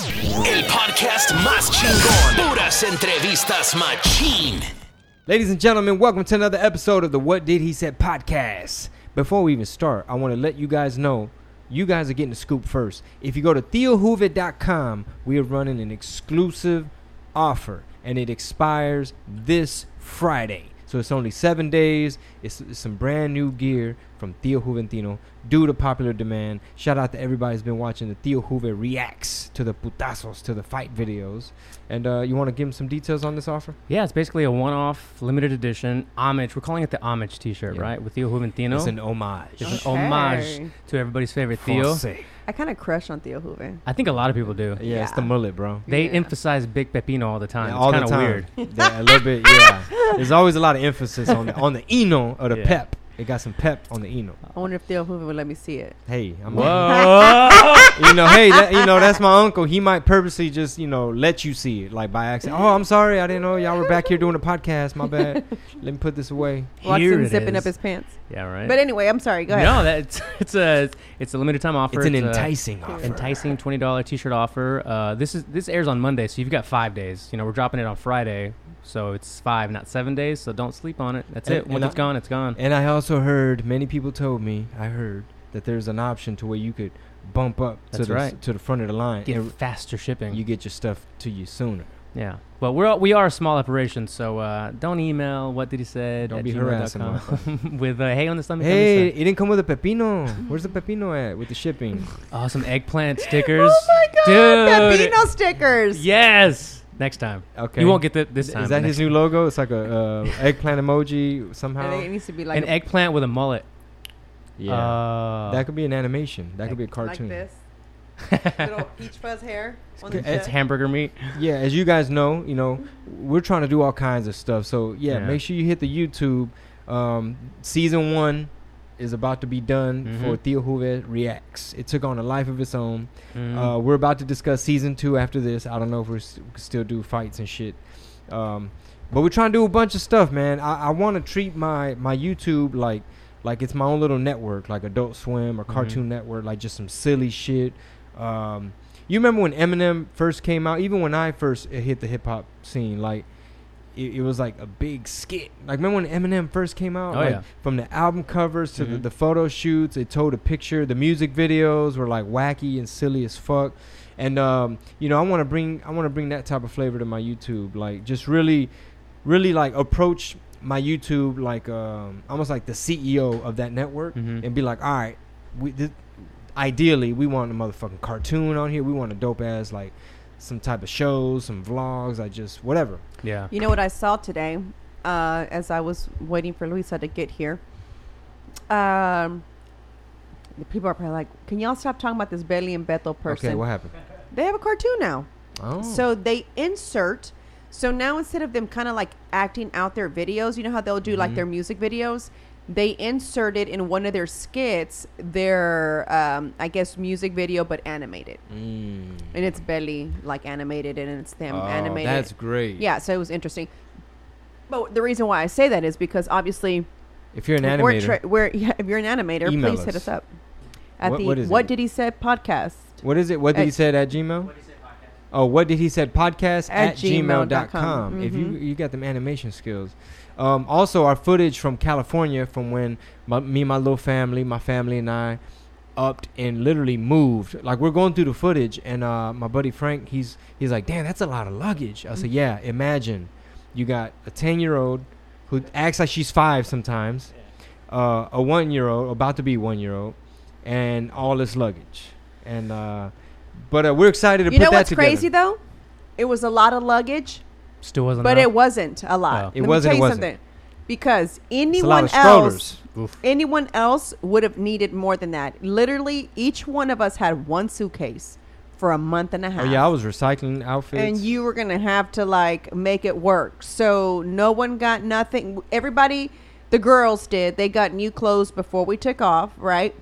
El podcast más chingón. Puras entrevistas machín. Ladies and gentlemen, welcome to another episode of the What Did He Said podcast. Before we even start, I want to let you guys know you guys are getting the scoop first. If you go to theohoover.com, we are running an exclusive offer and it expires this Friday. So it's only seven days. It's, it's some brand new gear from Theo Juventino due to popular demand. Shout out to everybody who's been watching the Theo Juve reacts to the putazos, to the fight videos. And uh, you want to give him some details on this offer? Yeah, it's basically a one-off, limited edition homage. We're calling it the homage T-shirt, Yeah. right? With Theo Juventino. It's an homage. It's an homage to everybody's favorite Theo. Francais. I kind of crush on Theo Hoover. I think a lot of people do. Yeah, it's the mullet, bro. They Yeah. emphasize Big Pepino all the time. Yeah, it's all the kind of time. weird. Yeah, a little bit, yeah. There's always a lot of emphasis on the on the eno or the Yeah. pep. It got some pep on the eno. I wonder if Theo Hoover would let me see it. Hey, I'm Whoa! you know, hey, that, you know, that's my uncle. He might purposely just, you know, let you see it, like by accident. Oh, I'm sorry, I didn't know y'all were back here doing a podcast. My bad. Let me put this away. Watch Here him zipping is. up his pants. Yeah, right. But anyway, I'm sorry. Go ahead. no, that's it's a it's a limited time offer. It's an a enticing offer. enticing twenty dollar T-shirt offer. Uh, this is this airs on Monday, so you've got five days. You know, we're dropping it on Friday, so it's five, not seven days. So don't sleep on it. That's And- it. Once and it's I- gone, it's gone. And I also heard many people told me I heard that there's an option to where you could bump up to That's the right. to the front of the line Get and faster shipping. you get your stuff to you sooner. Yeah. Well, we're we are a small operation, so uh, don't email. What did he say? Don't be gmail.com harassing with uh, hey on the stomach. Hey, it didn't come with a pepino. Where's the pepino at with the shipping? Oh, some eggplant stickers. Oh my God, Dude. Pepino stickers. Yes. Next time. Okay. You won't get that this time. Is that Next his new logo? It's like a uh, eggplant emoji I somehow. think it needs to be like an a- eggplant with a mullet. Yeah, Uh, that could be an animation. That could be a like cartoon. this. Little peach fuzz hair. On the It's it's hamburger meat. Yeah, as you guys know, you know, we're trying to do all kinds of stuff. So yeah, Yeah. make sure you hit the YouTube. Um, season one is about to be done for Mhm. Theo Juve reacts. It took on a life of its own. Mm. Uh, we're about to discuss season two after this. I don't know if we're s- we can still do fights and shit. Um, but we're trying to do a bunch of stuff, man. I, I want to treat my my YouTube like like it's my own little network, like Adult Swim or Mhm. Cartoon Network, like just some silly shit. Um, you remember when Eminem first came out? Even when I first hit the hip hop scene, like it, it was like a big skit. Like remember when Eminem first came out? Oh, Like, yeah. From the album covers to the, Mhm. the photo shoots, it told a picture. The music videos were like wacky and silly as fuck. And um, you know, I want to bring I want to bring that type of flavor to my YouTube. Like just really, really like approach my YouTube like um, almost like the CEO of that network Mhm. and be like, all right, we this, ideally we want a motherfucking cartoon on here. We want a dope ass like some type of shows, some vlogs. I just whatever. yeah. You know what I saw today uh, as I was waiting for Luisa to get here? Um, the people are probably like, can y'all stop talking about this Belly and Bethel person? Okay, what happened? they have a cartoon now. Oh, So they insert. So now instead of them kind of like acting out their videos, you know how they'll do like Mhm. their music videos? They inserted in one of their skits their, um, I guess, music video, but animated. Mm. And it's Belly like animated and it's them Oh, animated. That's great. Yeah, so it was interesting. But the reason why I say that is because obviously If you're an we're, animator, tra- we're yeah, if you're an animator, Email please hit us. us up at What- the what is What it? Did He Said podcast. what is it? What did he At- said at Gmail? Oh, what did he said? Podcast at, At gmail.com. gmail.com. If you Mhm. you got them animation skills. Um, also, our footage from California from when my, me, my little family, my family, and I upped and literally moved. Like we're going through the footage, and uh, my buddy Frank, he's he's like, "Damn, that's a lot of luggage." I said, "Yeah, imagine you got a ten year old who acts like she's five sometimes, uh, a one year old about to be one year old, and all this luggage." And uh, but uh, we're excited to You put know that what's together. crazy though? It was a lot of luggage, Still wasn't. but enough? it wasn't a lot. Oh. It Let wasn't, Me tell you wasn't. something. Because It's a lot anyone of else. Oof. anyone else would have needed more than that. Literally, each one of us had one suitcase for a month and a half. Oh yeah, I was recycling outfits. and you were gonna have to like make it work. So no one got nothing. Everybody, the girls did. They got new clothes before we took off, right?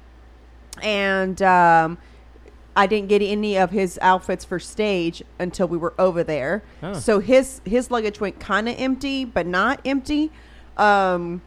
And um, I didn't get any of his outfits for stage until we were over there. Oh. So his his luggage went kind of empty, but not empty. Um,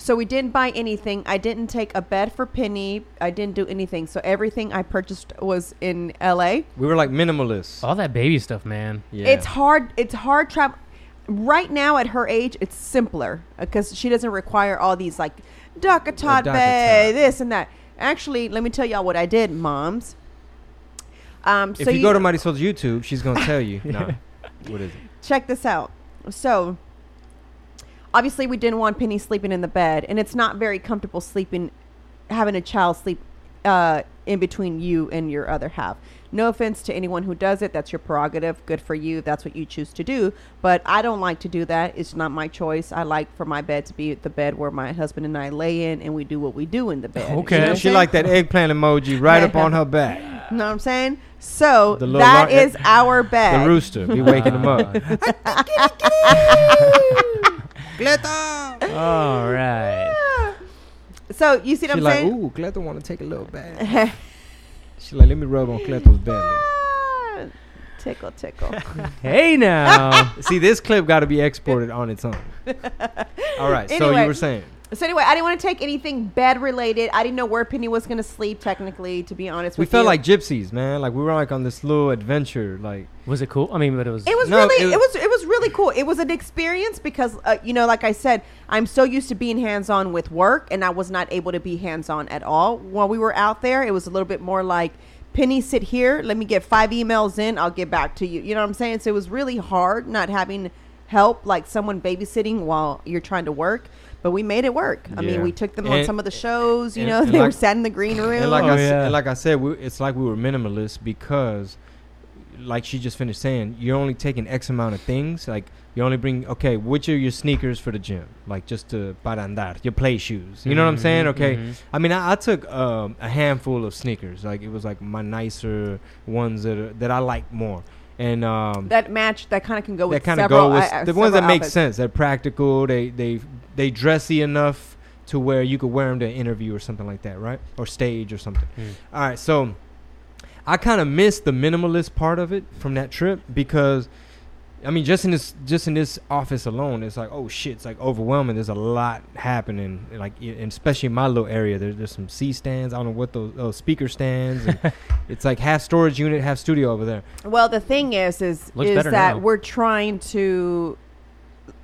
So we didn't buy anything. I didn't take a bed for Penny. I didn't do anything. So everything I purchased was in LA. We were like minimalists. All that baby stuff, man. Yeah. It's hard. It's hard travel. Right now, at her age, it's simpler because she doesn't require all these like DockATot duck a bed, tot. this and that. Actually, let me tell y'all what I did, moms. Um, If so you, go to Marisol's YouTube, she's gonna tell you. nah. What is it? check this out. So, obviously, we didn't want Penny sleeping in the bed, and it's not very comfortable sleeping, having a child sleep uh, in between you and your other half. No offense to anyone who does it. That's your prerogative. Good for you. That's what you choose to do. But I don't like to do that. It's not my choice. I like for my bed to be the bed where my husband and I lay in and we do what we do in the bed. You Okay. know Yeah, I'm she like that eggplant emoji right up on her back. You know what I'm saying? So The little that lar- is our bed. The rooster be waking him up. All right. So you see what She I'm like, saying? ooh, Cleto want to take a little bath. She like, let me rub on Cleto's belly. Ah, tickle, tickle. Hey now. See, this clip got to be exported on its own. All right, so you were saying. So anyway, I didn't want to take anything bed related. I didn't know where Penny was going to sleep. Technically, to be honest We with felt you. like gypsies, man. Like we were like on this little adventure. Like was it cool? I mean, but it was. It was No, really, it it was- was, it was really cool. It was an experience because, uh, you know, like I said, I'm so used to being hands on with work, and I was not able to be hands on at all while we were out there. It was a little bit more like, Penny, sit here. Let me get five emails in. I'll get back to you. You know what I'm saying? So it was really hard not having help, like someone babysitting while you're trying to work. But we made it work. I Yeah. mean, we took them on some of the shows. You and- know, and they were like- sat in the green room. and like Oh, I s- yeah. and like I said, we, it's like we were minimalists because, like she just finished saying, you're only taking X amount of things. Like you only bring okay, which are your sneakers for the gym? Like just to para andar, your play shoes. You know what I'm saying? Mhm, Okay. mhm. I mean, I, I took um, a handful of sneakers. Like it was like my nicer ones that are, that I like more, and um, that match that kind of can go that with kind of go with uh, uh, the ones that make outfits. sense. They're practical. They they they dressy enough to where you could wear them to an interview or something like that, right? Or stage or something. Mm. All right, so I kind of missed the minimalist part of it from that trip because. I mean, just in this just in this office alone, it's like, oh shit, it's like overwhelming. There's a lot happening, like, and especially in my little area. There's there's some C stands. I don't know what those, those speaker stands. And it's like half storage unit, half studio over there. Well, the thing is, is Looks is that now. we're trying to,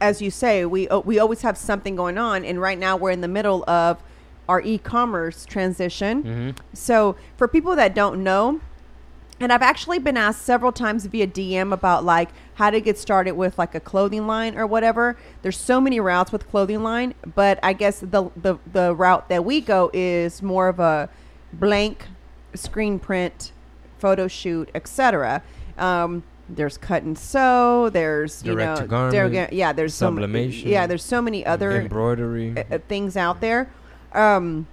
as you say, we uh, we always have something going on, and right now we're in the middle of our e-commerce transition. Mhm. So for people that don't know, and I've actually been asked several times via DM about like how to get started with like a clothing line or whatever. There's so many routes with clothing line, but I guess the the, the route that we go is more of a blank screen print, photo shoot, etc. Um, there's cut and sew. There's you Direct to know, garment, there- yeah. There's so sublimation, yeah. There's so many other embroidery. uh, uh, things out there, um,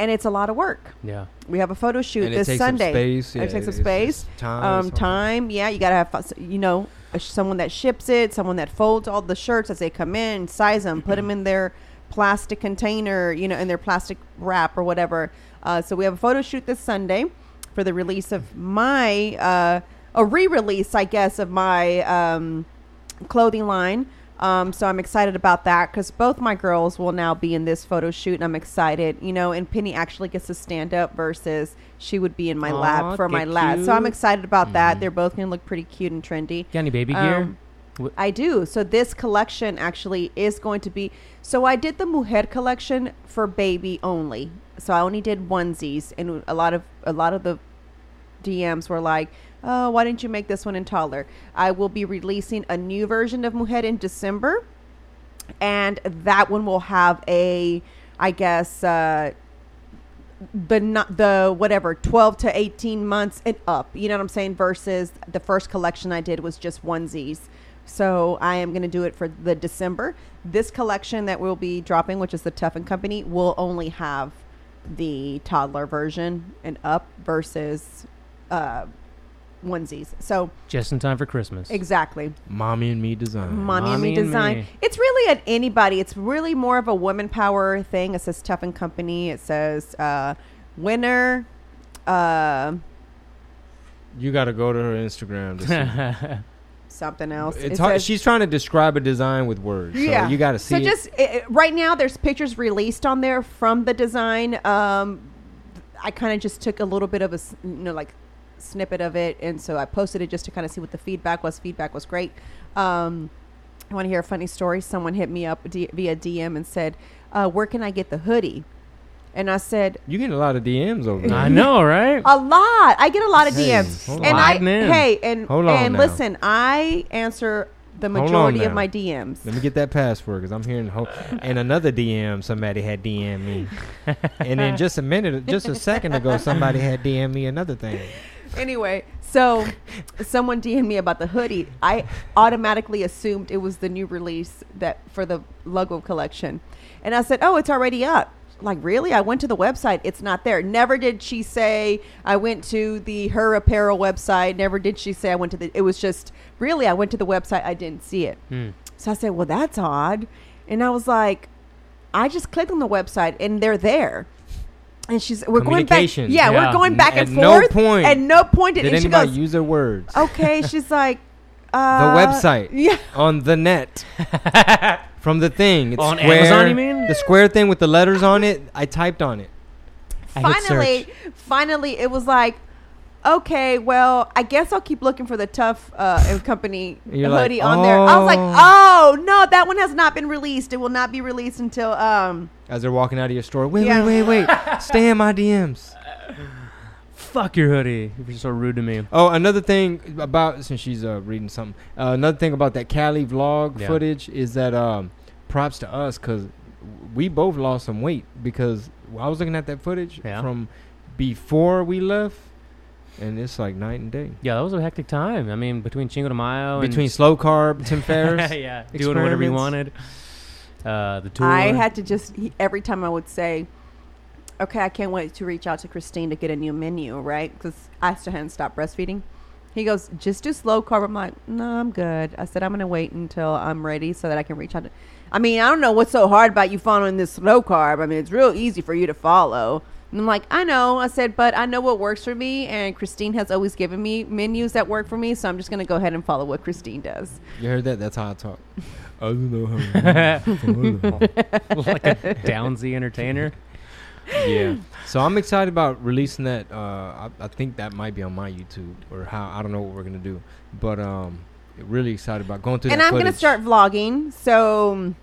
and it's a lot of work. Yeah. We have a photo shoot And it this takes up Sunday. space, yeah, it takes it's space. time, um, time. Yeah, you gotta have you know someone that ships it, someone that folds all the shirts as they come in, size them, put them in their plastic container, you know, in their plastic wrap or whatever. Uh, so we have a photo shoot this Sunday for the release of my uh, a re-release, I guess, of my um, clothing line. Um, so I'm excited about that because both my girls will now be in this photo shoot, and I'm excited. You know, and Penny actually gets to stand up versus she would be in my Aw, lap for my lad. So I'm cute. excited about that. Mhm. They're both gonna look pretty cute and trendy. Got any baby gear? Um, Wh- I do. So this collection actually is going to be. So I did the Mujer collection for baby only. So I only did onesies, and a lot of a lot of the DMs were like, "Oh, why didn't you make this one in taller?" I will be releasing a new version of Mujer in December, and that one will have a, I guess. Uh, the not the whatever 12 to 18 months and up you know what i'm saying versus the first collection i did was just onesies so i am going to do it for the december this collection that we'll be dropping which is the tough and company will only have the toddler version and up versus uh onesies so Just in time for Christmas. exactly Mommy and me design. mommy, and me Mommy and design. me. It's really at anybody. It's really more of a woman power thing. It says Tough and Company. It says uh, winner. Uh, You got to go to her Instagram. To see. something else. It's It hard. says- She's trying to describe a design with words. So you got to see So just i i- right now, there's pictures released on there from the design. Um, I kind of just took a little bit of a you know like snippet of it, and so I posted it just to kind of see what the feedback was. Feedback was great. Um, I want to hear a funny story. Someone hit me up d- via DM and said, uh, "Where can I get the hoodie?" And I said, you get a lot of DMs over there. I know, right? a lot. I get a lot of Hey, DMs, hold and on. I Sliding in. hey, and Hold on and now. listen, I answer the majority of my DMs. Let me get that password because I'm hearing ho- and another DM somebody had DM me, and then just a minute, just a second ago, somebody had DM me another thing. Anyway, so someone DM'd me about the hoodie. I automatically assumed it was the new release that for the logo collection, and I said, "Oh, it's already up." Like really? I went to the website. It's not there. Never did she say I went to the her apparel website. Never did she say I went to the. It was just really I went to the website. I didn't see it. Hmm. So I said, "Well, that's odd," and I was like, "I just clicked on the website and they're there." And she's, "We're going back. Communication. Yeah, Yeah. we're going back At and no forth. point At no point did, Did and she anybody goes, use their words? "Okay." She's like, the uh, website Yeah, on the net from the thing. It's On square, Amazon, you mean? The square thing with the letters on it. I typed on it. Finally, finally, it was like. Okay, well, I guess I'll keep looking for the Tough uh, Company You're like, hoodie on there. I was like, "Oh." "Oh no, that one has not been released. It will not be released until um, As they're walking out of your store. Wait, Yeah. wait, wait, wait. Stay in my DMs. Fuck your hoodie. You're so rude to me. Oh, another thing about since she's uh, reading something. Uh, another thing about that Cali vlog Yeah. footage is that um, props to us because we both lost some weight because I was looking at that footage Yeah. from before we left, and it's like night and day. Yeah, that was a hectic time. I mean, between Cinco de Mayo Between and slow carb Tim Ferriss, yeah, doing whatever you experiments. wanted. Uh, the tour. I had to just he, every time I would say, "Okay, I can't wait to reach out to Christine to get a new menu," right? Because I still hadn't stopped breastfeeding. He goes, "Just do slow carb." I'm like, "No, I'm good." I said, "I'm gonna wait until I'm ready so that I can reach out." to I mean, I don't know what's so hard about you following this slow carb. I mean, it's real easy for you to follow. And I'm like, I know. I said, but I know what works for me, and Christine has always given me menus that work for me, so I'm just gonna go ahead and follow what Christine does. you heard that? That's how I talk. I don't know how. like a Downsy entertainer. yeah. So I'm excited about releasing that. Uh, I, I think that might be on my YouTube or how I don't know what we're gonna do, but um, really excited about going through. and that I'm going to start vlogging. So um,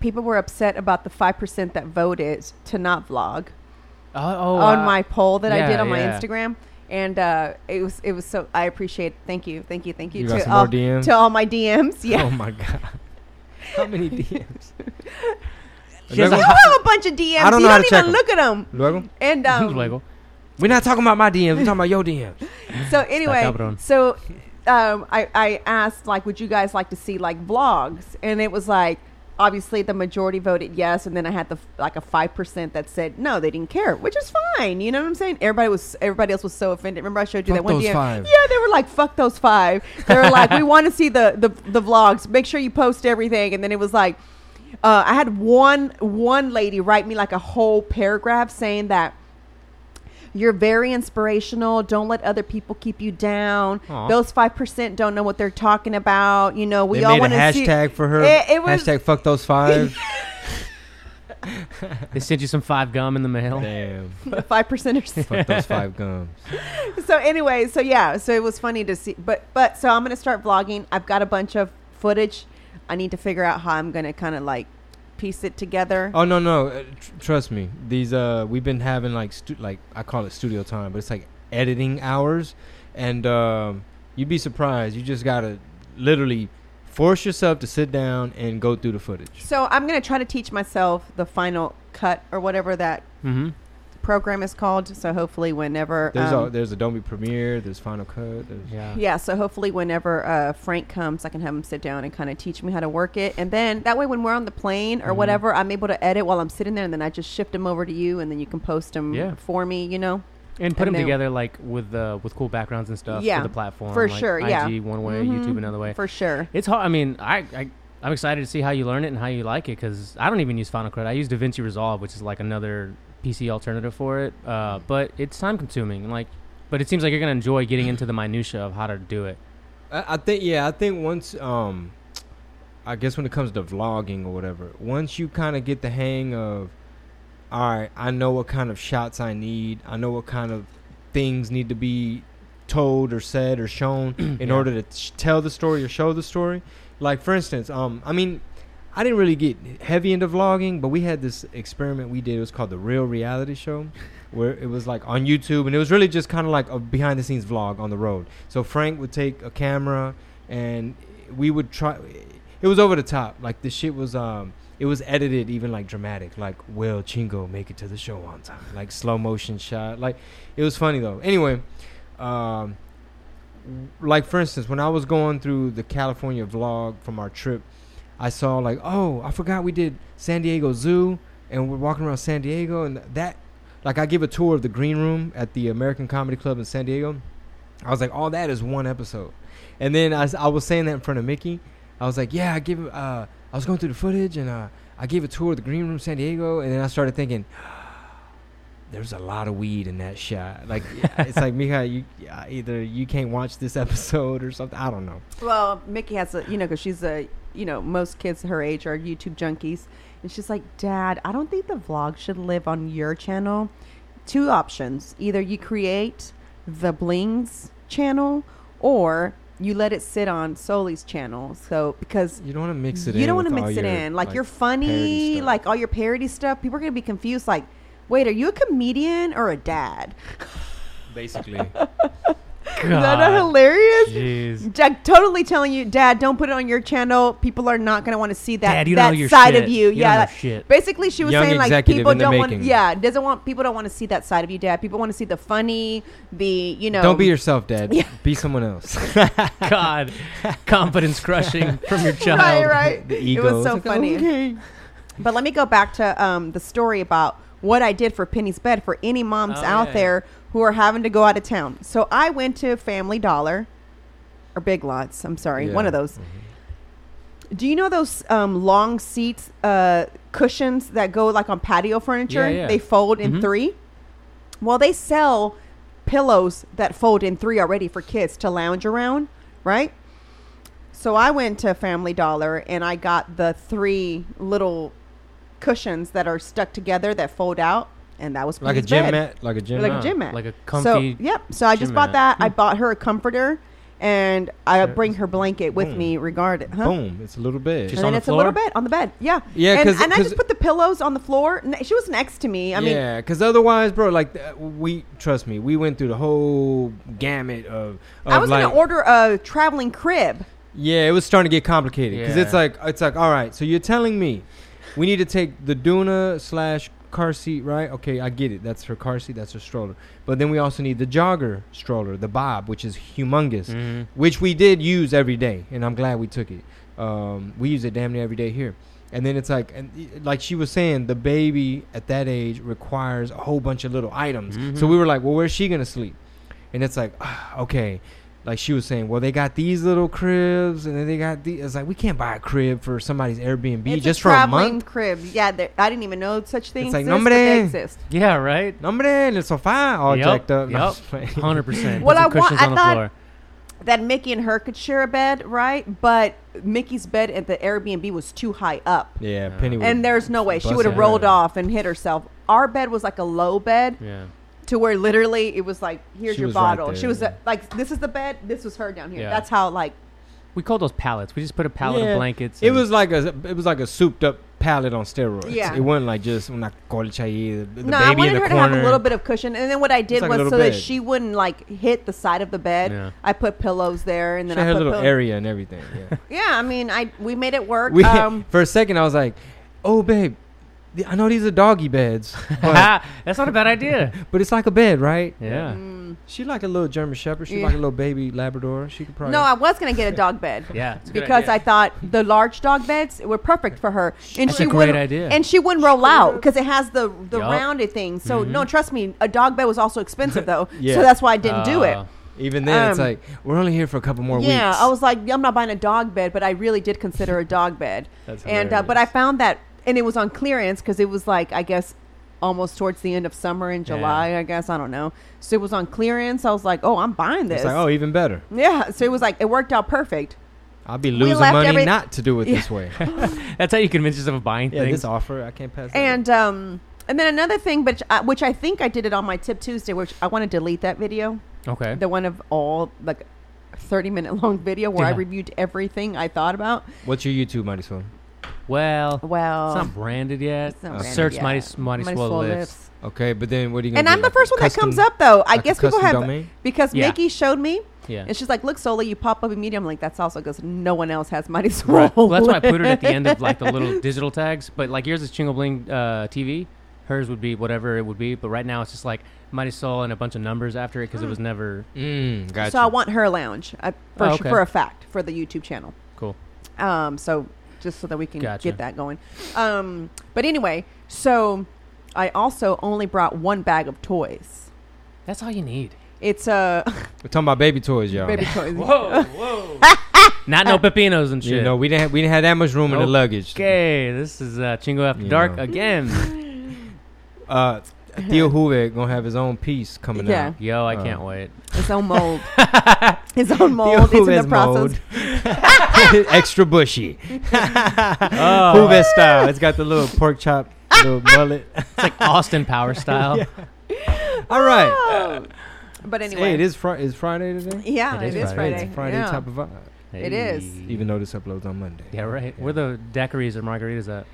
people were upset about the five percent that voted to not vlog Oh, oh on uh, my poll that I did on my yeah. Instagram. And uh, it was it was so I appreciate. Thank you, thank you, thank you, You to all, DMs? to all my DMs. Yeah, Oh my god. How many DMs? You a Luego- hot- have a bunch of DMs. I don't you know don't check look at them. Luego? And um, Luego. We're not talking about my DMs. We're talking about your DMs. so anyway, so um, I, I asked like, would you guys like to see like vlogs? And it was like, obviously the majority voted yes, and then I had the like a five percent that said no, they didn't care, which is fine. You know what I'm saying? Everybody was everybody else was so offended. Remember I showed you Fuck that one DM? five. Yeah, they were like, fuck those five. They were like, we want to see the, the the vlogs. Make sure you post everything. And then it was like. Uh, I had one one lady write me like a whole paragraph saying that you're very inspirational. Don't let other people keep you down. Aw. Those five percent don't know what they're talking about. You know, we they all want a want to see. hashtag for her. It- it was- hashtag fuck those five. They sent you some five gum in the mail. Damn. Five percenters. Fuck those five gums. so anyway, so yeah, so it was funny to see. But but so I'm gonna start vlogging. I've got a bunch of footage. I need to figure out how I'm gonna kind of like piece it together. Oh no no, uh, tr- trust me. These uh, we've been having like stu- like I call it studio time, but it's like editing hours, and um, you'd be surprised. You just gotta literally force yourself to sit down and go through the footage. So I'm gonna try to teach myself the Final Cut or whatever that Mm-hmm. Program is called. So hopefully, whenever There's um, a, there's Adobe Premiere, there's Final Cut. There's, Yeah. Yeah, so hopefully whenever uh, Frank comes, I can have him sit down and kind of teach me how to work it, and then that way when we're on the plane or Mhm. whatever, I'm able to edit while I'm sitting there, and then I just shift them over to you, and then you can post them Yeah. for me. You know, And put And them together like with uh, with cool backgrounds and stuff Yeah, for the platform. for like sure, yeah. IG one way, Mhm. YouTube another way. for sure. It's hard. I mean, I, I I'm excited to see how you learn it and how you like it because I don't even use Final Cut. I use DaVinci Resolve, which is like another PC alternative for it. Uh, but it's time consuming. Like, but it seems like you're gonna enjoy getting into the minutia of how to do it. I, I think yeah, I think once um, I guess when it comes to vlogging or whatever, once you kind of get the hang of, all right, I know what kind of shots I need. I know what kind of things need to be told or said or shown in Yeah. order to sh- tell the story or show the story. Like for instance, um, I mean, I didn't really get heavy into vlogging, but we had this experiment we did. It was called the Real Reality Show, where it was like on YouTube, and it was really just kind of like a behind the scenes vlog on the road. So Frank would take a camera, and we would try. It was over the top. Like the shit was um. It was edited even like dramatic, like will Chingo make it to the show on time, like slow motion shot. Like it was funny though. Anyway, um, like for instance, when I was going through the California vlog from our trip, I saw like, oh, I forgot we did San Diego Zoo, and we're walking around San Diego, and that, like, I give a tour of the green room at the American Comedy Club in San Diego. I was like, all that is one episode, and then I, I was saying that in front of Mickey. I was like, yeah, I give. Uh, I was going through the footage, and uh, I gave a tour of the green room San Diego, and then I started thinking. There's a lot of weed in that shot. Like it's like Mika, you yeah, either you can't watch this episode or something. I don't know. Well, Mickey has a, you know, because she's a, you know, most kids her age are YouTube junkies. And she's like, Dad, I don't think the vlog should live on your channel. Two options. Either you create the Blings channel or you let it sit on Soli's channel. So, because You don't want to mix it in. you don't want to mix it your, in. Like, you're funny, like all your parody stuff. People are going to be confused. Like, wait, are you a comedian or a dad? basically. Is that not hilarious? Jeez. Jack, totally telling you, Dad, don't put it on your channel. People are not going to want to see that Dad, you that know your side shit. of you. You yeah, don't know shit. basically, she was Young saying like people don't want. Yeah, doesn't want people don't want to see that side of you, Dad. People want to see the funny, the you know. Don't be yourself, Dad. Yeah. Be someone else. God, confidence crushing from your child. right, right. The It was so like, funny. okay. But let me go back to um, the story about what I did for Penny's bed for any moms Oh, out yeah. there who are having to go out of town. So I went to Family Dollar or Big Lots. I'm sorry, one of those. Do you know those um, long seats, uh, cushions that go like on patio furniture? Yeah, yeah. They fold in Mhm. three. Well, they sell pillows that fold in three already for kids to lounge around, right? So I went to Family Dollar and I got the three little cushions that are stuck together that fold out, and that was Like a gym bed. mat. Like a gym mat. like mat. A gym mat, Like a So yep. So I just bought mat. that. I bought her a comforter, and I Sure. bring her blanket with Boom. me regarded. Huh? Boom. It's a little bed. Just and on then the it's a little bed on the bed. Yeah. Yeah, and, 'cause- and I just put the pillows on the floor. She was next to me. I mean, yeah, because otherwise, bro, like uh, we trust me, we went through the whole gamut of. of I was like, gonna order a traveling crib. Yeah, it was starting to get complicated because it's like it's like all right. So you're telling me we need to take the Doona slash car seat, right? Okay, I get it. That's her car seat. That's her stroller. But then we also need the jogger stroller, the Bob, which is humongous, Mhm. which we did use every day, and I'm glad we took it. Um, we use it damn near every day here. And then it's like, and like she was saying, the baby at that age requires a whole bunch of little items. So Mhm. we were like, well, where's she gonna sleep? And it's like, ah, okay, like she was saying, well, they got these little cribs, and then they got these. It's like we can't buy a crib for somebody's Airbnb It's just a for a traveling month. crib. Yeah, I didn't even know such things. like, exist, no, but they hombre. exist. Yeah, right. Hombre, en el sofá, all Yep, jacked up. No, Yep. Hundred percent. Well, I want- I thought- floor. That Mickey and her could share a bed, right? But Mickey's bed at the Airbnb was too high up. Yeah, Penny. would And there's no way she would have rolled off and hit herself. Our bed was like a low bed Yeah. To where literally it was like, here's She your was right bottle. there, she was yeah. uh, like, this is the bed. This was her down here. Yeah. That's how like We call those pallets. We just put a pallet Yeah. of blankets. It and- was like a it was like a souped up pallet on steroids. Yeah. It wasn't like just una colcha ahí, the, the no, I baby wanted in the her to corner. have a little bit of cushion. And then what I did like a was so little that bed. she wouldn't like hit the side of the bed. Yeah. I put pillows there, and She then I had a put little pillow- area and everything. Yeah. Yeah, I mean, I we made it work. we, um, for a second, I was like, "Oh, babe, th- I know these are doggy beds, but, That's not a bad idea. but it's like a bed, right?" Yeah. mm, She like a little German Shepherd. She Yeah. like a little baby Labrador. She could probably. no, I was gonna get a dog bed. Yeah. it's a good because idea. I thought the large dog beds were perfect for her, and That's she a great wouldn't- idea. And she wouldn't roll out because it has the the Yup. rounded thing. So Mhm. no, trust me, a dog bed was also expensive though. Yeah. So that's why I didn't do it. Uh, Even then, it's Um, like we're only here for a couple more weeks. yeah. I was like, I'm not buying a dog bed, but I really did consider a dog bed. That's and uh, but I hilarious. found that, and it was on clearance because it was like I guess almost towards the end of summer in July, I guess. I don't know. So it was on clearance. I was like, oh, I'm buying this. It's like, oh, even better. yeah. So it was like, it worked out perfect. I'll be losing left money every- not to do it Yeah. this way. That's how you convince yourself of buying yeah, things. this offer, I can't pass. that And um, and then another thing, but uh, which I think I did it on my Tip Tuesday, which I want to delete that video, okay. the one of all like. 30 minute long video where I reviewed everything I thought about. What's your YouTube, Marisol? Well, Well, it's not branded yet. it's not Uh, branded Search yet. Mighty, Mighty, Mighty Swole Swole Lips. Okay, but then what are you gonna And do? I'm the like a first one that comes up though. I like guess people custom have domain? because Yeah. Mickey showed me, Yeah. and she's like, "Look, Sola, you pop up immediately." I'm like, "That's also because no one else has Mighty Swole." Right. Well, that's why I put it at the end of like the little digital tags. But like yours is Chingo Bling uh, TV. Hers would be whatever it would be. But right now it's just like Mighty Soul and a bunch of numbers after it because it was never Mm, gotcha. So I want her lounge uh, for Oh, sh- okay. for a fact for the YouTube channel. cool. Um, so just so that we can Gotcha. get that going. Um, but anyway, so I also only brought one bag of toys. That's all you need. It's uh, We're talking about baby toys, y'all. baby toys. Whoa, whoa. Not no pepinos and shit. You know, we didn't have, we didn't have that much room in the luggage. Okay, this is uh, Chingo After You Dark know. again. Uh, Theo Huve gonna have his own piece coming Yeah. out. Yo, I Uh, can't wait. His own mold. His own mold. It's in the Huve's process. mold. Extra bushy. Oh, Huve style. It's got the little pork chop, little mullet. it's like Austin Power style. All right. Oh. But anyway, Hey, it is Fri- is Friday today. Yeah, It it is is Friday. Friday. It's Friday yeah. type of vibe. It is. Even though this uploads on Monday. Yeah, right. Where the daiquiris or margaritas at?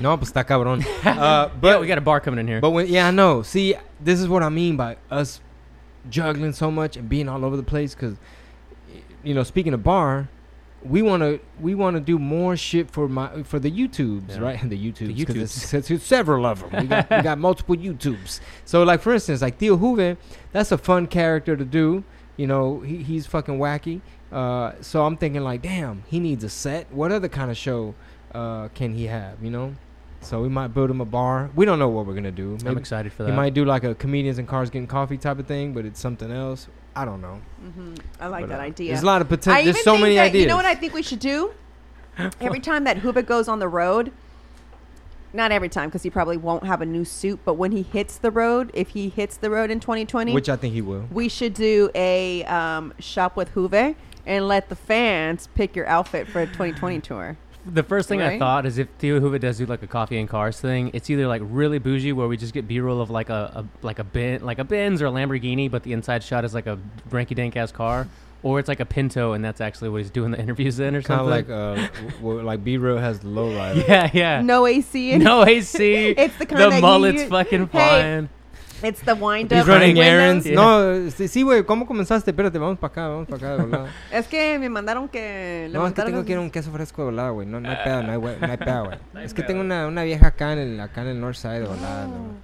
No, pues está cabrón. uh, But but we got a bar coming in here. But when yeah, I know. See, this is what I mean by us juggling so much and being all over the place. Cause you know, speaking of bar, we want to we want to do more shit for my for the YouTubes, Yeah. right? The YouTubes, 'cause YouTubes. It's, it's, it's several of them. We got, we got multiple YouTubes. So, like for instance, like Theo Huve, that's a fun character to do. You know, he, he's fucking wacky. Uh, so I'm thinking like, damn, he needs a set. What other kind of show uh, can he have? You know. So we might build him a bar. We don't know what we're gonna do. I'm excited for that. he might do like a comedians and cars getting coffee type of thing, but it's something else. I don't know. hmm I like But, that uh, idea. There's a lot of potential. There's so many that, ideas. You know what I think we should do? every time that Huba goes on the road, not every time because he probably won't have a new suit, but when he hits the road, if he hits the road in 2020, Which I think he will. we should do a um, shop with Huve and let the fans pick your outfit for a 2020 tour. The first thing I thought is if Theo Hoover does do like a coffee and cars thing, it's either like really bougie where we just get B-roll of like a, a like a bin like a Benz or a Lamborghini, but the inside shot is like a ranky dank ass car, or it's like a Pinto and that's actually what he's doing the interviews in or Kind of something. like uh, w- w- like B-Real has the low rider. yeah, yeah. No AC in No AC. It's the kind the that you mullet's use- fucking Hey, flying. It's the wind up. He's running errands. Yeah. No, sí, sí, güey. ¿Cómo comenzaste? Espérate, vamos para acá, vamos para acá, de volada. Es que me mandaron que. le No, es que mandaron- tengo que ir a un queso fresco de volada, güey. No, no hay pedo, no hay, güey, no hay pedo, güey. Es que tengo una, una vieja acá en el, acá en el north side de volada. no.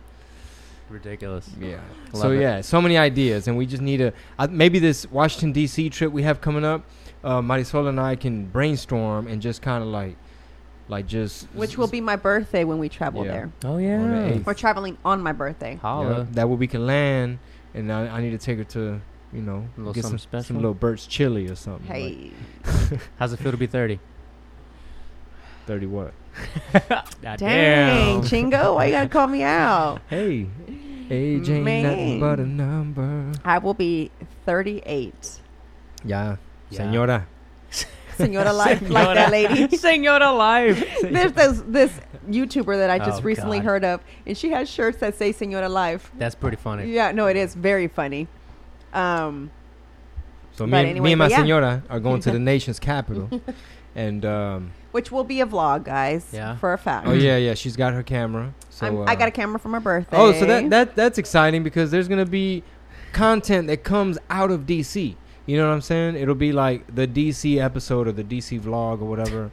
Ridiculous. Yeah. Love so it. yeah, so many ideas, and we just need to uh, maybe this Washington D.C. trip we have coming up. Uh, Marisol and I can brainstorm and just kind of like, like just Which will be my birthday when we travel Yeah. there. Oh On the yeah. We're traveling on my birthday. yeah, Holla. that way we can land, and I, I need to take her to you know get some special? some little Burt's chili or something. like Hey. How's it feel to be 30? thirty what? Dang, damn. Chingo, why you gotta call me out? Hey, age ain't Man. nothing but a number. I will be 38. Yeah, Yeah. senora. Senora life, like that lady. Senora life. There's this this YouTuber that I just Oh, recently God. heard of, and she has shirts that say Senora Life. That's pretty funny. Yeah, no, it is very funny. Um, So me, and, anyway, me and my yeah. senora are going to the nation's capital, and um, which will be a vlog, guys. Yeah. For a fact. oh yeah, yeah, she's got her camera. So I'm, uh, I got a camera for my birthday. Oh, so that that that's exciting because there's gonna be content that comes out of DC. You know what I'm saying? It'll be like the DC episode or the DC vlog or whatever.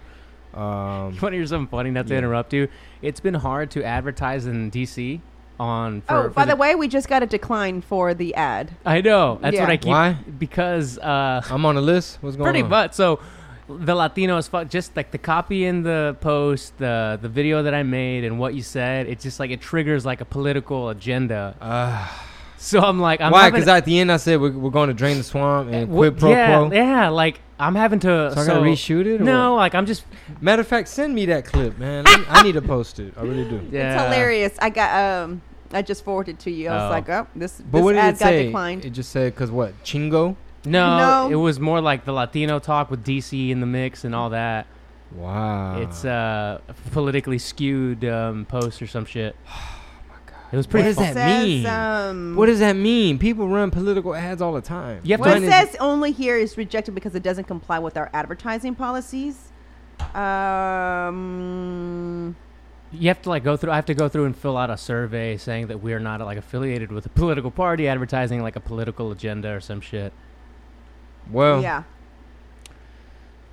Um, You want to hear something funny? Not to Yeah. interrupt you. It's been hard to advertise in DC on. For, oh, for by the, way, we just got a decline for the ad. I know. That's what I keep. Why? Because uh, I'm on a list. What's going pretty on? Pretty much. So the Latinos, fu- just like the copy in the post, the the video that I made, and what you said, it's just like it triggers like a political agenda. Uh, So I'm like, I'm why? Because at the end I said we're, we're going to drain the swamp and Wh- quid pro yeah, quo. yeah. Like I'm having to. So I gotta reshoot it. No, what? like I'm just. Matter of fact, send me that clip, man. I, I need to post it. I really do. Yeah. It's hilarious. I got um I just forwarded to you. I was Oh. like, oh, this, But this what did ad it say? declined. It just said because what Chingo. No, No. it was more like the Latino talk with DC in the mix and all that. Wow. It's uh, a politically skewed um, post or some shit. It was pretty. What does fu- that says, mean? Um, what does that mean? People run political ads all the time. You have Well, to- it says only here is rejected because it doesn't comply with our advertising policies. Um, You have to like go through. I have to go through and fill out a survey saying that we're not like affiliated with a political party, advertising like a political agenda or some shit. Well, yeah.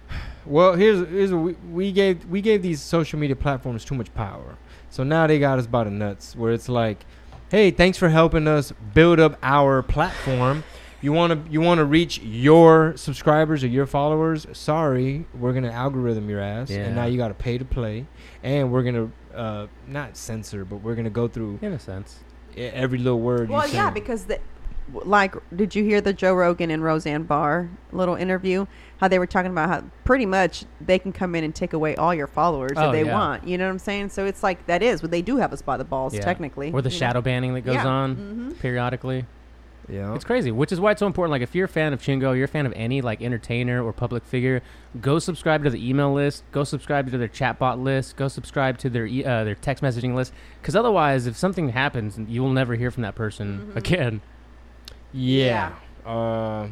Well, here's here's what we, we gave we gave these social media platforms too much power. So now they got us by the nuts. Where it's like, hey, thanks for helping us build up our platform. You want to you want to reach your subscribers or your followers? Sorry, we're gonna algorithm your ass, Yeah. and now you got to pay to play, and we're gonna uh, not censor, but we're gonna go through In a sense. every little word. you Well, yeah, because the, like, did you hear the Joe Rogan and Roseanne Barr little interview? How they were talking about how pretty much they can come in and take away all your followers Oh, if they yeah. want. You know what I'm saying? So it's like that is what they do have us by the balls, Yeah. technically. Or the you know? shadow banning that goes Yeah. on Mhm. periodically. yeah, It's crazy, which is why it's so important. Like, if you're a fan of Chingo, you're a fan of any like entertainer or public figure, go subscribe to the email list, go subscribe to their chatbot list, go subscribe to their e- uh, their text messaging list. Because otherwise, if something happens, you will never hear from that person Mhm. again. Yeah. Uh,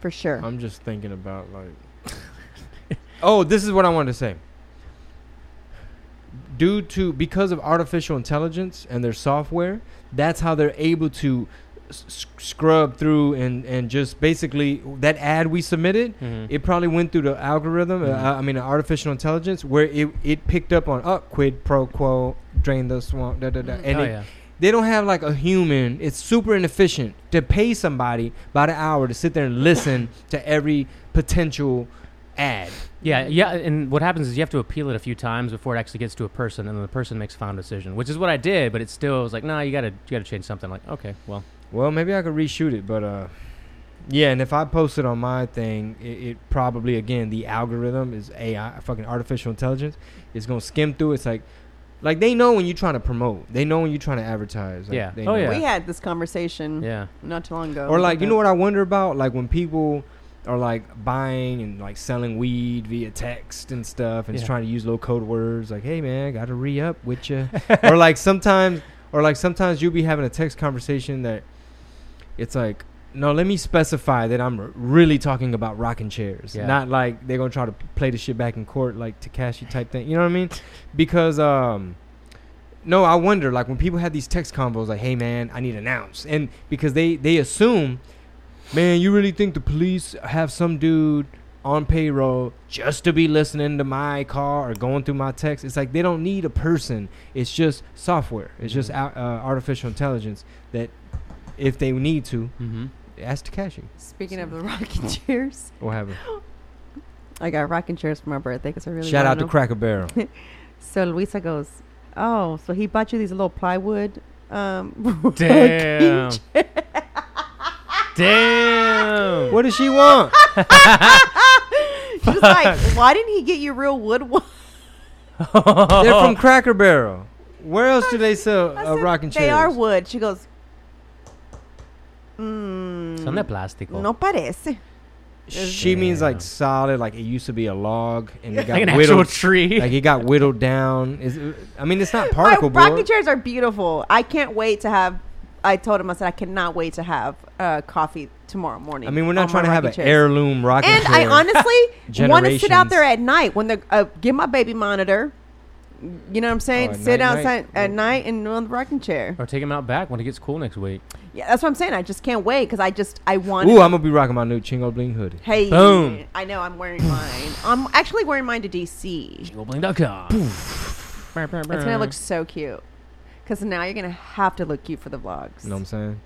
For sure. I'm just thinking about like. oh, this is what I wanted to say. Due to because of artificial intelligence and their software, that's how they're able to s- s- scrub through and and just basically that ad we submitted. Mhm. It probably went through the algorithm. Mhm. Uh, I mean, artificial intelligence, where it, it picked up on up quid pro quo, drain the swamp, da da da, Mm. and oh it, yeah. They don't have like a human. It's super inefficient to pay somebody by the hour to sit there and listen to every potential ad. Yeah, yeah, and what happens is you have to appeal it a few times before it actually gets to a person, and then the person makes a final decision, which is what I did. But it still was like, nah, you gotta, you gotta change something. Like, okay, well, Well, maybe I could reshoot it, but uh, yeah. And if I post it on my thing, it, it probably again the algorithm is AI, fucking artificial intelligence. It's gonna skim through. It's like, like they know when you're trying to promote. They know when you're trying to advertise. Like, Yeah. they Oh, know. yeah. We had this conversation yeah, not too long ago. Or like you know what I wonder about? Like when people are like buying and like selling weed via text and stuff and Yeah. just trying to use little code words like, "Hey man, got to re up with you," or like sometimes, or like sometimes you'll be having a text conversation that it's like. No, let me specify that I'm really talking about rocking chairs, Yeah. not like they're gonna try to play the shit back in court, like Tekashi type thing. You know what I mean? Because um, no, I wonder like when people have these text combos, like, "Hey man, I need an ounce," and because they they assume, man, you really think the police have some dude on payroll just to be listening to my car or going through my text? It's like they don't need a person. It's just software. It's just Mhm. out, uh, artificial intelligence that, if they need to, mm-hmm. Ask Tekashi Speaking of the rocking chairs, what have I got rocking chairs for my birthday because I really shout out to them. Cracker Barrel. So Luisa goes, "Oh, so he bought you these little plywood." Um, Damn. Damn. what does she want? She's like, "Why didn't he get you real wood one?" They're from Cracker Barrel. Where else do they sell I uh, said, rocking chairs? They are wood. She goes, mm, Son de plástico. No parece. She means like solid, like it used to be a log and it got like an actual whittled. tree. like it got whittled down. Is I mean, it's not My particle rocking chairs are beautiful. I can't wait to have. I told him I said I cannot wait to have uh, coffee tomorrow morning. I mean, we're not trying to have an heirloom rocking And chair. And I honestly want to sit out there at night when the uh, get my baby monitor. You know what I'm oh, saying? Oh, sit night, night? outside at Yeah. night and on the rocking chair. or take him out back when it gets cool next week. Yeah, that's what I'm saying. I just can't wait because I just I want. Ooh, I'm gonna be rocking my new Chingo Bling hoodie. Hey, Boom. I know I'm wearing mine. I'm actually wearing mine to DC. ChingoBling.com. It's gonna look so cute. Because now you're gonna have to look cute for the vlogs. You know what I'm saying?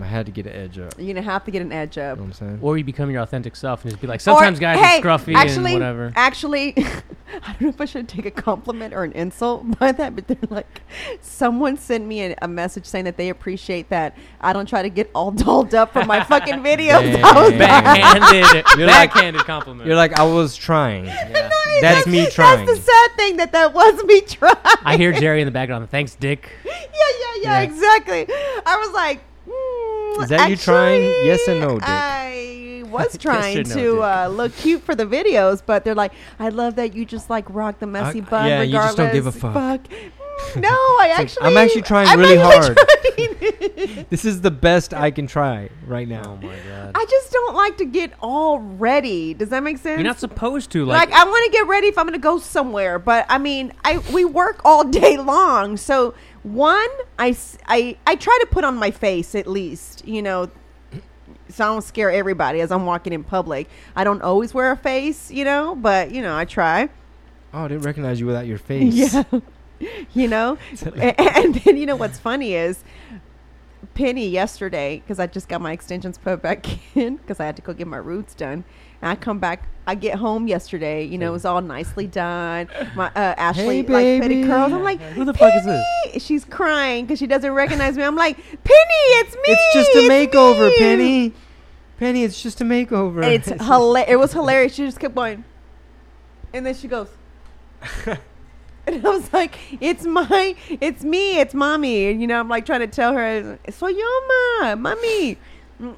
I had to get an edge up. You're gonna have to get an edge up. You up. know what I'm saying? Or you become your authentic self and just be like, sometimes Or, guys hey, are scruffy actually, and whatever. Actually, I don't know if I should take a compliment or an insult by that, but they're like, someone sent me a, a message saying that they appreciate that I don't try to get all dolled up for my fucking videos. I was like, Backhanded, You're like- backhanded compliment. You're like, I was trying. Yeah. no, See, That's me trying. That's the sad thing that that was me trying. I hear Jerry in the background. Thanks, Dick. yeah, yeah, yeah, Yeah. exactly. I was like, mm, Is that you trying? Yes and no, Dick? I was Yes trying no, to uh, look cute for the videos, but they're like, I love that you just like rock the messy I- bun. yeah, you regardless. just don't give a fuck. Mm, No, I actually. I'm actually trying I'm really actually hard. trying. This is the best I can try right now. Oh my god. I just don't like to get all ready. Does that make sense? You're not supposed to like, like. I want to get ready if I'm going to go somewhere, but I mean, I we work all day long. So one, I I I try to put on my face at least, you know, so I don't scare everybody as I'm walking in public. I don't always wear a face, you know, but you know, I try. Oh, I didn't recognize you without your face. Yeah. you know? A- and, then you know what's funny is Penny yesterday, because I just got my extensions put back in because I had to go get my roots done. And I come back, I get home yesterday, you know, it was all nicely done. My uh, Ashley, Hey, like, baby. curls. I'm like, Who the fuck is this? She's crying because she doesn't recognize me. I'm like, Penny, it's me. It's just a it's makeover, me." Penny. Penny, it's just a makeover. And it's hilarious. It was hilarious. She just kept going, and then she goes, and I was like, "It's my, it's me, it's mommy." And you know, I'm like trying to tell her, "Soy yo, ma, mommy."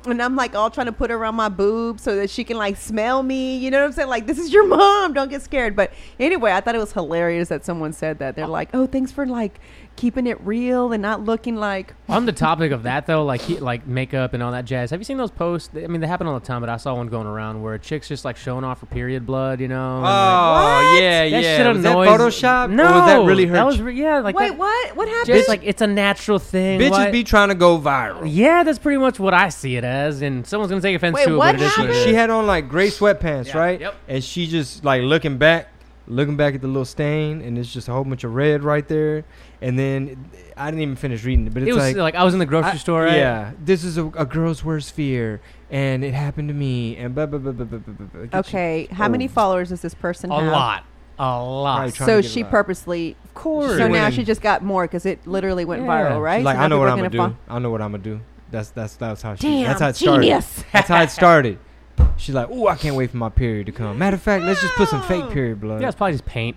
And I'm like all trying to put her around my boob so that she can like smell me. You know what I'm saying? Like, this is your mom. Don't get scared. But anyway, I thought it was hilarious that someone said that. They're like, "Oh, thanks for like keeping it real and not looking like." On the topic of that though, like he, like makeup and all that jazz. Have you seen those posts? I mean, they happen all the time, but I saw one going around where a chick's just like showing off her period blood, you know. and, like, Oh What? yeah, that yeah. shit was that annoys- Photoshop? No, or was that really her? That was re- yeah, like Wait, that, what? What happened? Just like it's a natural thing. Bitches Why- be trying to go viral. Yeah, that's pretty much what I see it as, and someone's gonna take offense Wait, to it, what but it is what it happened? She had on like gray sweatpants, Yeah, right? yep. And she just like looking back, looking back at the little stain, and it's just a whole bunch of red right there. And then I didn't even finish reading it, but it's it was like, like, I was in the grocery I- store, right? Yeah, this is a, a girl's worst fear, and it happened to me, and blah blah blah blah blah blah. blah, blah. Get you- Okay, how many Oh. followers does this person have? a have? lot, a lot. So she purposely. Of course. So She now she just got more because it literally went Yeah. viral, right? She's like, So I know what I'm gonna gonna do. I know what I'm gonna do. That's that's that's how she. Damn, that's how it started. genius. That's how it started. She's like, "Ooh, I can't wait for my period to come." Matter of fact, let's just put some fake period blood. yeah, it's probably just paint.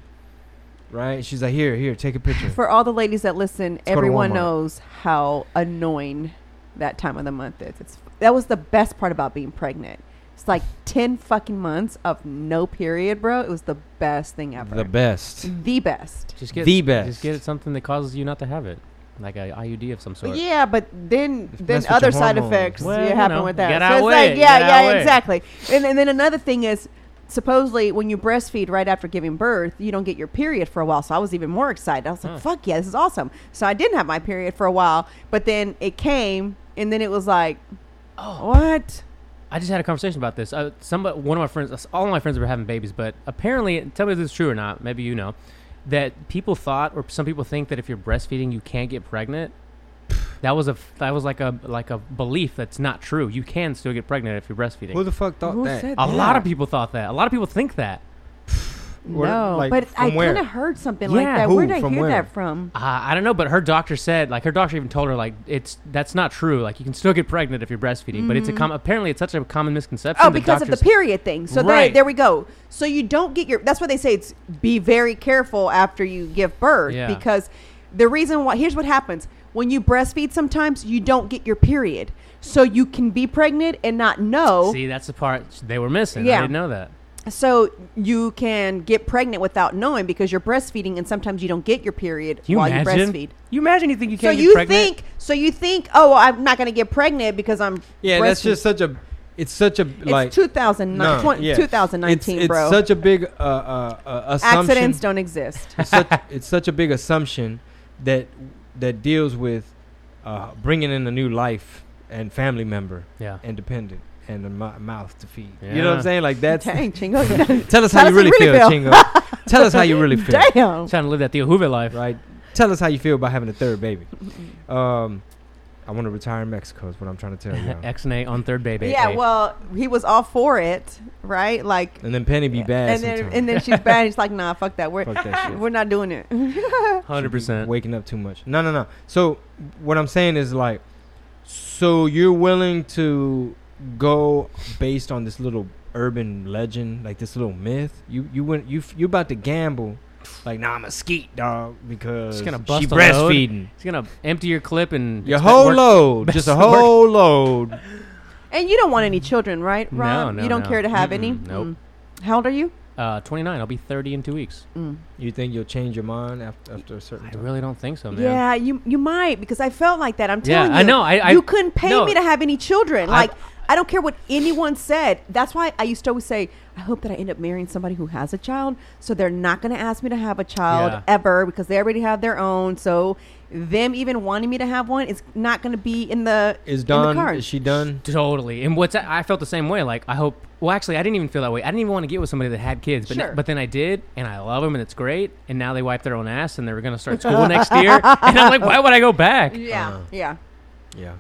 Right? She's like, "Here, here, take a picture." For all the ladies that listen, go to everyone Walmart. knows how annoying that time of the month is. It's that was the best part about being pregnant. It's like ten fucking months of no period, bro. It was the best thing ever. the best. The best. Just get The best. Just get something that causes you not to have it, like a IUD of some sort. Yeah, but then then other side hormones. effects Well, you you happen know, with that. get so out it's with like yeah, get yeah, out exactly. And, and then another thing is supposedly when you breastfeed right after giving birth, you don't get your period for a while. So I was even more excited. I was like, Huh. "Fuck yeah, this is awesome!" So I didn't have my period for a while, but then it came, and then it was like, Oh, "What?" I just had a conversation about this. Uh, somebody, one of my friends, all of my friends were having babies, but apparently, tell me if this is true or not. Maybe you know that people thought, or some people think that if you're breastfeeding, you can't get pregnant. That was a that was like a like a belief that's not true. You can still get pregnant if you're breastfeeding. Who the fuck thought Who that? said a lot of people thought that. A lot of people think that. Where- no, like, but I kind of heard something like that. who? Where did I From hear where? that from? Uh, I don't know, but her doctor said, like, her doctor even told her, like, it's that's not true. Like, you can still get pregnant if you're breastfeeding, but it's a com- apparently it's such a common misconception. Oh, that because of the period thing. So there, there we go. So you don't get your. That's why they say it's be very careful after you give birth Yeah. because the reason why here's what happens when you breastfeed. Sometimes you don't get your period, so you can be pregnant and not know. See, that's the part they were missing. Yeah. I didn't know that. So you can get pregnant without knowing because you're breastfeeding, and sometimes you don't get your period Can you while imagine? you breastfeed. You imagine you think you can't get you pregnant? think, so you think, oh, I'm not going to get pregnant because I'm. Yeah, that's just such a. It's such a like. It's 2009, no, 20 yeah. 2019, it's, bro. It's such a big uh, uh, uh, assumption. Accidents don't exist. it's, such, it's such a big assumption that that deals with uh, bringing in a new life and family member Yeah. and dependent and a mu- mouth to feed. You know what I'm saying? Like that's. Dang, Chingo. Tell us how you really, feel, Chingo. Tell us how you really feel. Damn. Trying to live that Theo Hoover life. Right. Tell us how you feel about having a third baby. Um, I want to retire in Mexico. Is what I'm trying to tell you. X and A on third baby. Yeah, Hey. well, he was all for it, right? Like, and then Penny be bad. and then and then she's bad. He's like, nah, fuck that. We're Fuck that shit. we're not doing it. hundred percent. waking up too much. No, no, no. So what I'm saying is like, so you're willing to go based on this little urban legend, like this little myth. You you went you f- you about to gamble, like nah, I'm a skeet dog because Just gonna she bust a load. breastfeeding. He's gonna empty your clip and Your whole work- load, just a best work. whole load. And you don't want any children, right, No, Rob? no, you don't no. care to have any. Mm-mm, nope. Mm. How old are you? Uh, 29. I'll be 30 in two weeks. Mm. You think you'll change your mind after after a certain I time? really don't think so, man. Yeah, you you might because I felt like that. I'm Yeah, telling you. I know. I- I- you couldn't pay no. me to have any children. I- Like I don't care what anyone said. That's why I used to always say, I hope that I end up marrying somebody who has a child, so they're not going to ask me to have a child Yeah. ever because they already have their own. So them even wanting me to have one is not going to be in the Is done? Is she done? Totally. And what's I felt the same way. Like I hope. Well, actually, I didn't even feel that way. I didn't even want to get with somebody that had kids. But Sure. but then I did, and I love them, and it's great. And now they wipe their own ass, and they're gonna start school next year. And I'm like, why would I go back? Yeah, Uh. yeah. Yeah.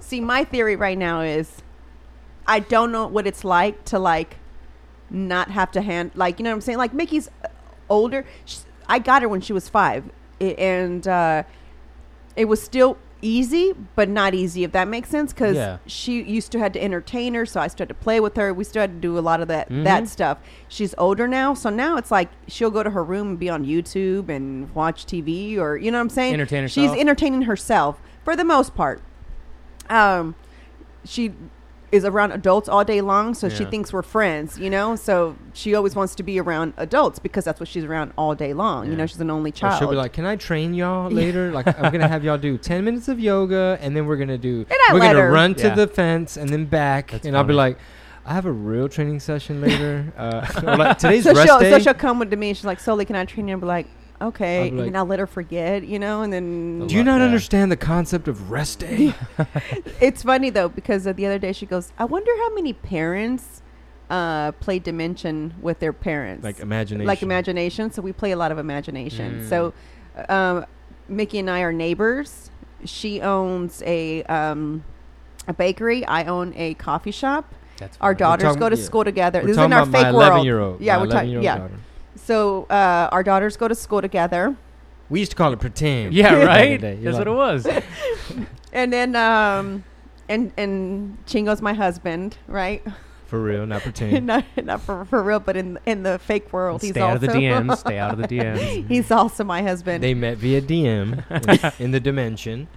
See, my theory right now is I don't know what it's like to like not have to hand like you know what I'm saying. Like Mickey's uh, older. Sh I got her when she was five, I- and uh, it was still easy, but not easy if that makes sense. Because Yeah. she used to had to entertain her, so I started to play with her. We still had to do a lot of that Mhm. that stuff. She's older now, so now it's like she'll go to her room and be on YouTube and watch TV, or you know what I'm saying. Entertain She's entertaining herself for the most part um she is around adults all day long so she thinks we're friends you know so she always wants to be around adults because that's what she's around all day long you know she's an only Or child she'll be like, "Can I train y'all later? Like, I'm gonna have y'all do ten minutes of yoga, and then we're gonna do. I we're gonna her. run to the fence and then back, That's and I'll be like, I have a real training session later. Uh, like, today's so rest she'll, day. so she'll come with to me and she's like Soli can I train you and be like okay I'll be and I'll let her forget you know and then do you not that. understand the concept of rest day? it's funny though because uh, the other day she goes I wonder how many parents uh, play Dimension with their parents like imagination. like imagination. So we play a lot of imagination. Mm. So um, Mickey and I are neighbors. She owns a um, a bakery. I own a coffee shop. That's Our daughters talking- go to yeah. school together. We're this is in our about my fake world. 11 year old. Yeah, my we're talking. Yeah. daughter. So uh, our daughters go to school together, We used to call it pretend. Yeah, back in the right. That's like, what it was. and then um, and and Chingo's my husband, right? For real, not pretend. not not for, for real, but in in the fake world, he's Stay out also of the DMs. Stay out of the DMs. he's also my husband. they met via DM in, in the dimension.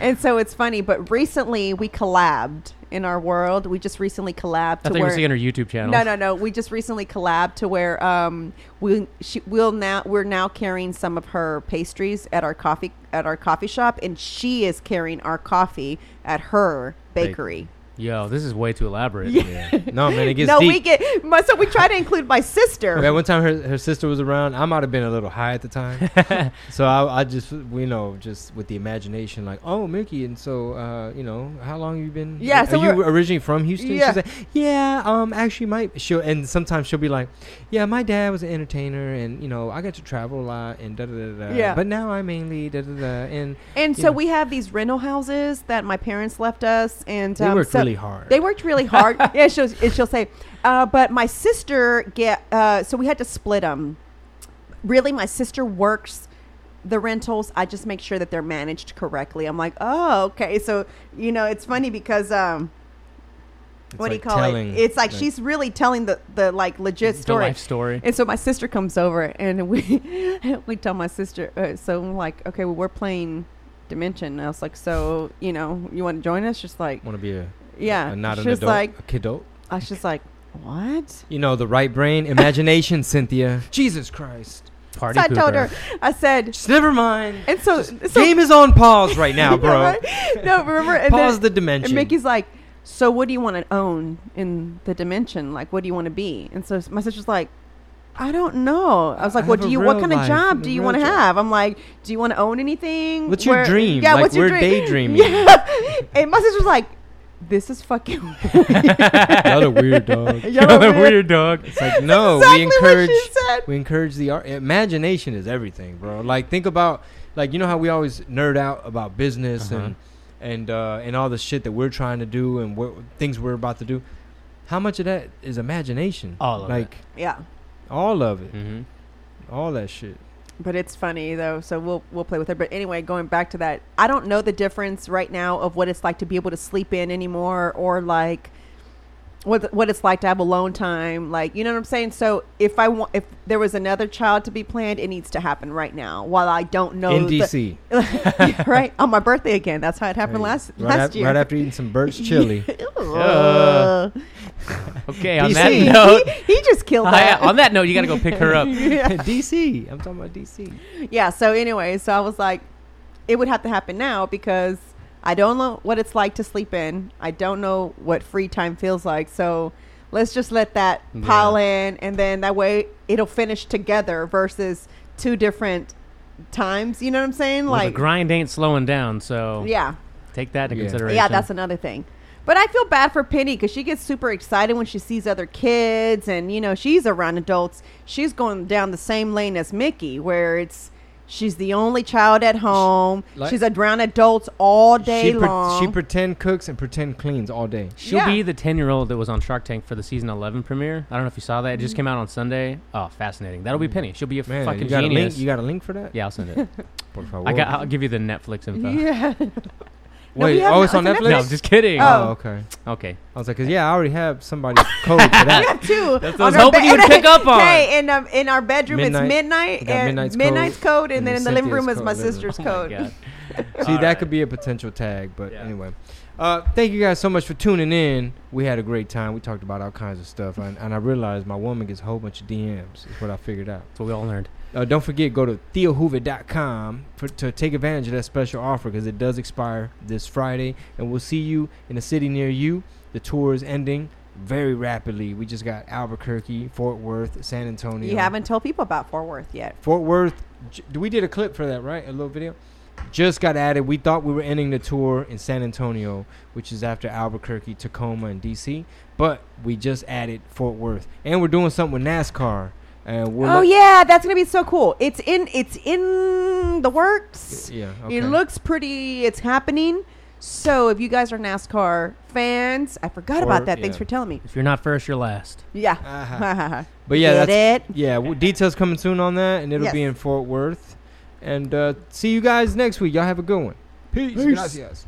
and so it's funny, but recently we collabed in our world. We just recently collabed I to thought you were where seeing her YouTube channel. no, no, no. We just recently collabed to where um we she will now we're now carrying some of her pastries at our coffee at our coffee shop, and she is carrying our coffee at her bakery. Yo, this is way too elaborate. Yeah. No, man, it gets no, deep. we get my- so we try to include my sister. Yeah, one time her, her sister was around. I might have been a little high at the time, so I, I just you know just with the imagination like, oh Mickey, and so uh, you know how long have you been? Yeah, are so you we're- originally from Houston? Yeah. She's like, yeah, um, actually, my she'll and sometimes she'll be like, yeah, my dad was an entertainer, and you know I got to travel a lot, and da da da da. Yeah. but now I mainly da da da, and and so know. we have these rental houses that my parents left us, and they um, so- really hard. They worked really hard. yeah, she'll she'll say, uh, but my sister get. Uh, so we had to split them. Really, my sister works the rentals. I just make sure that they're managed correctly. I'm like, oh, okay. So you know, it's funny because um, It's what like do you call telling, it? It's like, like- she's really telling the the like legit story. life story. And so my sister comes over, and we we tell my sister. Uh, so I'm like, okay, well, we're playing Dimension. And I was like, so you know, you want to join us? Just like, Want to be a, yeah. a not an She's adult, like, a kidult. I was just like, what? You know the right brain, imagination, Cynthia. Jesus Christ. Party So I told her, I said, Just never mind. and so, so game is on pause right now, bro. right? No, remember, and Pause then, the dimension. and Mickey's like, so what do you want to own in the dimension? Like, what do you want to be? And so my sister's like, I don't know. I was I like, what do you? What kind of job do you want to have? I'm like, do you want to own anything? What's your dream? Yeah, Like, what's your we're dream? daydreaming. Yeah. and my sister's like, this is fucking. Y'all a weird dog. Y'all You're the weird. weird dog. It's like no, exactly we encourage what she said. we encourage the art. Imagination is everything, bro. Like think about like you know how we always nerd out about business Uh-huh. and and uh, and all the shit that we're trying to do and what things we're about to do. How much of that is imagination? All of like Yeah. all of it, Mm-hmm. all that shit. But it's funny though, so we'll we'll play with her. But anyway, going back to that, I don't know the difference right now of what it's like to be able to sleep in anymore, or like what what it's like to have alone time. Like you know what I'm saying. So if I want, if there was another child to be planned, it needs to happen right now. While I don't know In the- DC. Yeah, right on my birthday again. That's how it happened last right, last af- year. right after eating some birch chili. Ugh. Okay, on DC. that note, he, he just killed I- on that note, you got to go pick her up. yeah. DC. I'm talking about DC. yeah. So anyway, so I was like, it would have to happen now because I don't know what it's like to sleep in. I don't know what free time feels like. So let's just let that Yeah. pile in, and then that way it'll finish together versus two different times. You know what I'm saying? Well, the like, grind ain't slowing down, so yeah. take that into Yeah. consideration. Yeah, that's another thing. But I feel bad for Penny because she gets super excited when she sees other kids, and you know she's around adults. She's going down the same lane as Mickey, where it's she's the only child at home. like- she's around adults all day she, pre- long. she pretend cooks and pretend cleans all day. She'll Yeah. be the 10 year old that was on Shark Tank for the season 11 premiere. I don't know if you saw that. It Mm. just came out on Sunday. Oh, fascinating. That'll be Penny. She'll be a Man, fucking you got a genius. link? You got a link for that? yeah, I'll send it. Por favor. I got, I'll give you the Netflix info. yeah. Wait, oh, it's on on Netflix. No, I'm just kidding. Oh, Oh. okay. Okay. I was like, cause yeah, I already have somebody's code for we that. have two. That's what I was hoping you'd pick up on. Hey, in um, in our bedroom Midnight. it's midnight and Midnight's midnight's, code, code, and, and then in the living room is my sister's Oh code. See, All that right. could be a potential tag, but Yeah. anyway. Uh, thank you guys so much for tuning in. We had a great time. We talked about all kinds of stuff, and, and I realized my woman gets a whole bunch of DMs. Is what I figured out. That's what we all learned. Uh, don't forget, go to theohoover.com for, to take advantage of that special offer because it does expire this Friday. And we'll see you in a city near you. The tour is ending very rapidly. We just got Albuquerque, Fort Worth, San Antonio. You haven't told people about Fort Worth yet. Fort Worth. We did a clip for that, right? A little video. Just got added. We thought we were ending the tour in San Antonio, which is after Albuquerque, Tacoma, and DC. But we just added Fort Worth, and we're doing something with NASCAR. And we're Oh let- yeah, that's gonna be so cool. It's in it's in the works. yeah. Okay. It looks pretty. It's happening. So if you guys are NASCAR fans, I forgot Or- about that. Thanks for telling me. If you're not first, you're last. Yeah. Uh-huh. But yeah, Get that's it? yeah. w- Details coming soon on that, and it'll be in Fort Worth. And uh, see you guys next week. Y'all have a good one. Peace. Peace. Gracias.